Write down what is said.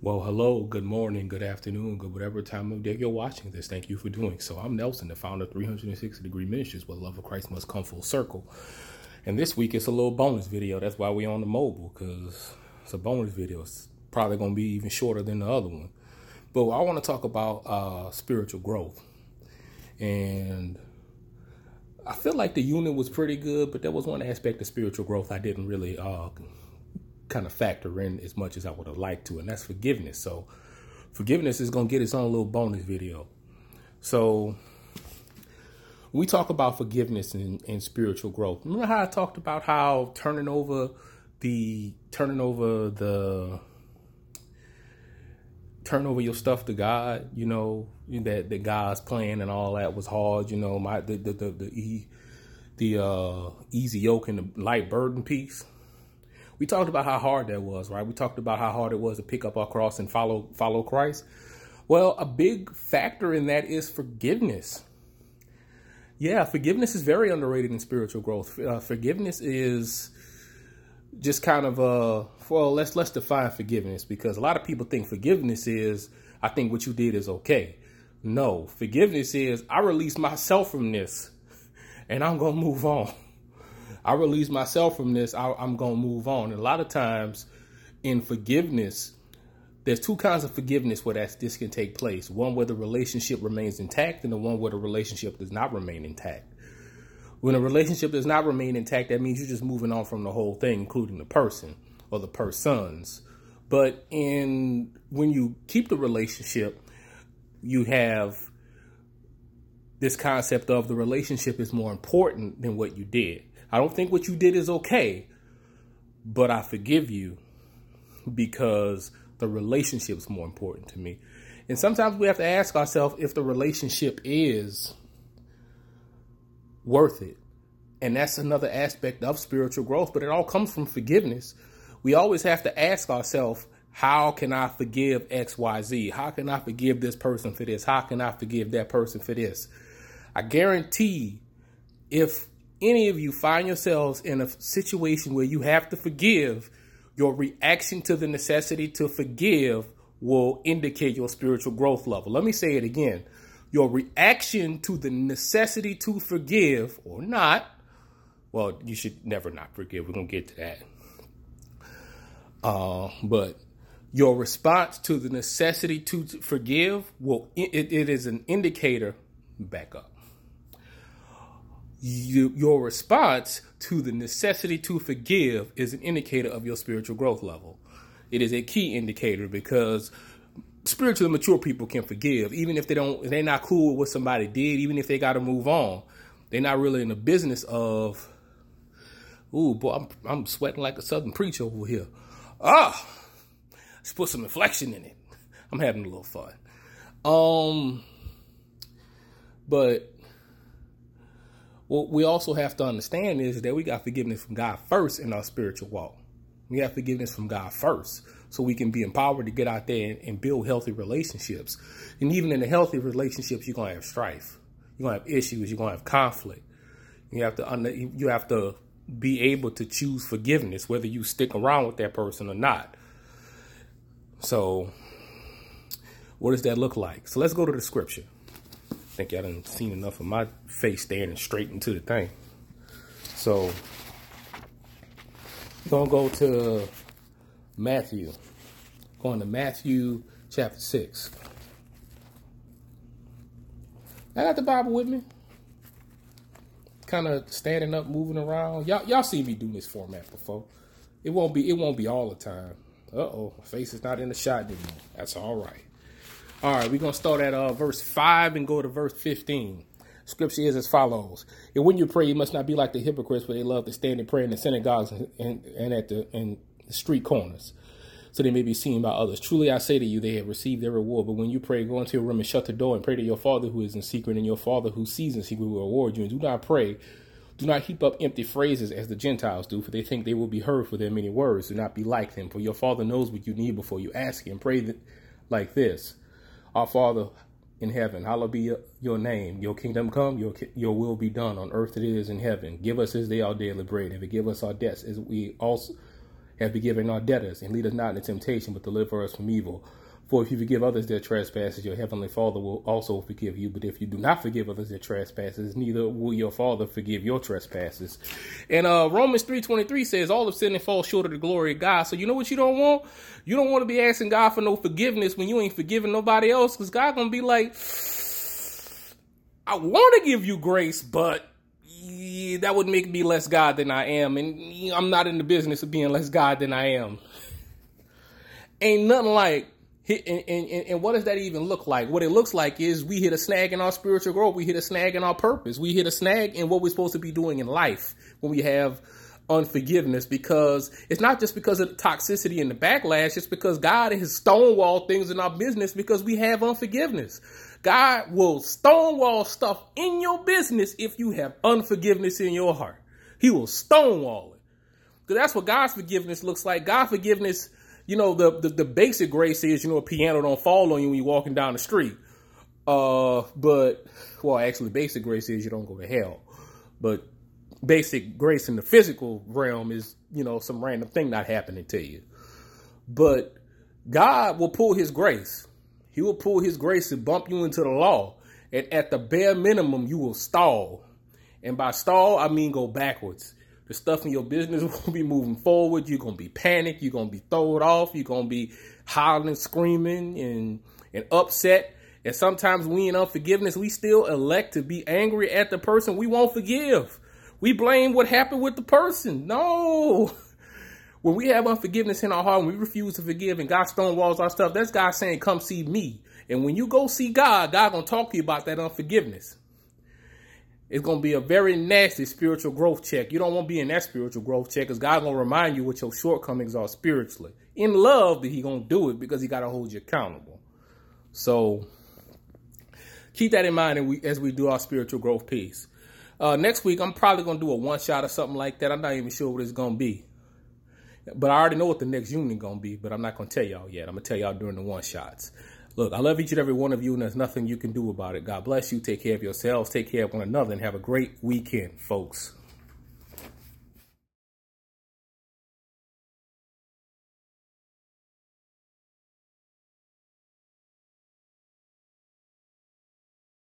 Well, hello, good morning, good afternoon, good whatever time of day you're watching this. Thank you for doing so. I'm Nelson, the founder of 360 Degree Ministries, where love of Christ must come full circle. And this week it's a little bonus video. That's why we're on the mobile, because it's a bonus video. It's probably going to be even shorter than the other one. But I want to talk about uh, spiritual growth. And I feel like the unit was pretty good, but there was one aspect of spiritual growth I didn't really uh, kind of factor in as much as I would have liked to, and that's forgiveness. So forgiveness is to get its own little bonus video. So we talk about forgiveness and, and spiritual growth. Remember how I talked about how turning over the turning over the turn over your stuff to God, you know, that the God's plan and all that was hard, you know, my the the the, the, the uh, easy yoke and the light burden piece we talked about how hard that was, right? We talked about how hard it was to pick up our cross and follow follow Christ. Well, a big factor in that is forgiveness. Yeah, forgiveness is very underrated in spiritual growth. Uh, forgiveness is just kind of a uh, well, let's let's define forgiveness because a lot of people think forgiveness is I think what you did is okay. No, forgiveness is I release myself from this and I'm going to move on. I release myself from this, I, am going to move on. And a lot of times in forgiveness, there's two kinds of forgiveness where that this can take place. One where the relationship remains intact and the one where the relationship does not remain intact. When a relationship does not remain intact, that means you're just moving on from the whole thing, including the person or the persons. But in when you keep the relationship, you have this concept of the relationship is more important than what you did. I don't think what you did is okay, but I forgive you because the relationship is more important to me. And sometimes we have to ask ourselves if the relationship is worth it. And that's another aspect of spiritual growth, but it all comes from forgiveness. We always have to ask ourselves, how can I forgive XYZ? How can I forgive this person for this? How can I forgive that person for this? I guarantee if any of you find yourselves in a situation where you have to forgive, your reaction to the necessity to forgive will indicate your spiritual growth level. Let me say it again. Your reaction to the necessity to forgive or not, well, you should never not forgive. We're going to get to that. Uh, but your response to the necessity to forgive will it, it is an indicator back up you, your response to the necessity to forgive is an indicator of your spiritual growth level. It is a key indicator because spiritually mature people can forgive, even if they don't, they're not cool with what somebody did, even if they got to move on. They're not really in the business of, ooh, boy, I'm, I'm sweating like a southern preacher over here. Ah, let's put some inflection in it. I'm having a little fun. Um, but what we also have to understand is that we got forgiveness from God first in our spiritual walk. We have forgiveness from God first so we can be empowered to get out there and, and build healthy relationships. And even in the healthy relationships, you're going to have strife. You're going to have issues. You're going to have conflict. You have to you have to be able to choose forgiveness, whether you stick around with that person or not. So, what does that look like? So let's go to the scripture think y'all done seen enough of my face standing straight into the thing. So, gonna go to Matthew. Going to Matthew chapter 6. I got the Bible with me. Kind of standing up, moving around. Y'all, y'all see me do this format before. It won't be. It won't be all the time. Uh oh, my face is not in the shot anymore. That's all right. All right, we're going to start at uh, verse 5 and go to verse 15. Scripture is as follows. And when you pray, you must not be like the hypocrites, where they love to stand and pray in the synagogues and, and, and at the, in the street corners, so they may be seen by others. Truly I say to you, they have received their reward. But when you pray, go into your room and shut the door and pray to your Father who is in secret, and your Father who sees in secret will reward you. And do not pray. Do not heap up empty phrases as the Gentiles do, for they think they will be heard for their many words. Do not be like them, for your Father knows what you need before you ask Him. Pray that, like this. Our Father in heaven, hallowed be your, name. Your kingdom come, your your will be done on earth as it is in heaven. Give us this day our daily bread, and forgive us our debts as we also have forgiven our debtors, and lead us not into temptation, but deliver us from evil. For if you forgive others their trespasses, your heavenly Father will also forgive you. But if you do not forgive others their trespasses, neither will your Father forgive your trespasses. And uh, Romans 3.23 says, all of sin and fall short of the glory of God. So you know what you don't want? You don't want to be asking God for no forgiveness when you ain't forgiving nobody else. Because God to be like, I want to give you grace, but yeah, that would make me less God than I am. And I'm not in the business of being less God than I am. Ain't nothing like and, and, and, what does that even look like? What it looks like is we hit a snag in our spiritual growth. We hit a snag in our purpose. We hit a snag in what we're supposed to be doing in life when we have unforgiveness because it's not just because of the toxicity and the backlash. It's because God has stonewalled things in our business because we have unforgiveness. God will stonewall stuff in your business if you have unforgiveness in your heart. He will stonewall it. Because that's what God's forgiveness looks like. God's forgiveness you know, the, the, the basic grace is, you know, a piano don't fall on you when you're walking down the street. Uh, but, well, actually, basic grace is you don't go to hell. But basic grace in the physical realm is, you know, some random thing not happening to you. But God will pull his grace. He will pull his grace to bump you into the law. And at the bare minimum, you will stall. And by stall, I mean go backwards. The stuff in your business will be moving forward. You're gonna be panicked. You're gonna be thrown off. You're gonna be hollering, screaming, and and upset. And sometimes we in unforgiveness, we still elect to be angry at the person we won't forgive. We blame what happened with the person. No. When we have unforgiveness in our heart and we refuse to forgive and God stonewalls our stuff, that's God saying, come see me. And when you go see God, God gonna talk to you about that unforgiveness it's going to be a very nasty spiritual growth check. You don't want to be in that spiritual growth check because God's going to remind you what your shortcomings are spiritually. In love, but He going to do it because He got to hold you accountable. So keep that in mind as we do our spiritual growth piece. Uh, next week, I'm probably going to do a one shot or something like that. I'm not even sure what it's going to be. But I already know what the next unit going to be, but I'm not going to tell y'all yet. I'm going to tell y'all during the one shots. Look, I love each and every one of you, and there's nothing you can do about it. God bless you. Take care of yourselves. Take care of one another, and have a great weekend, folks.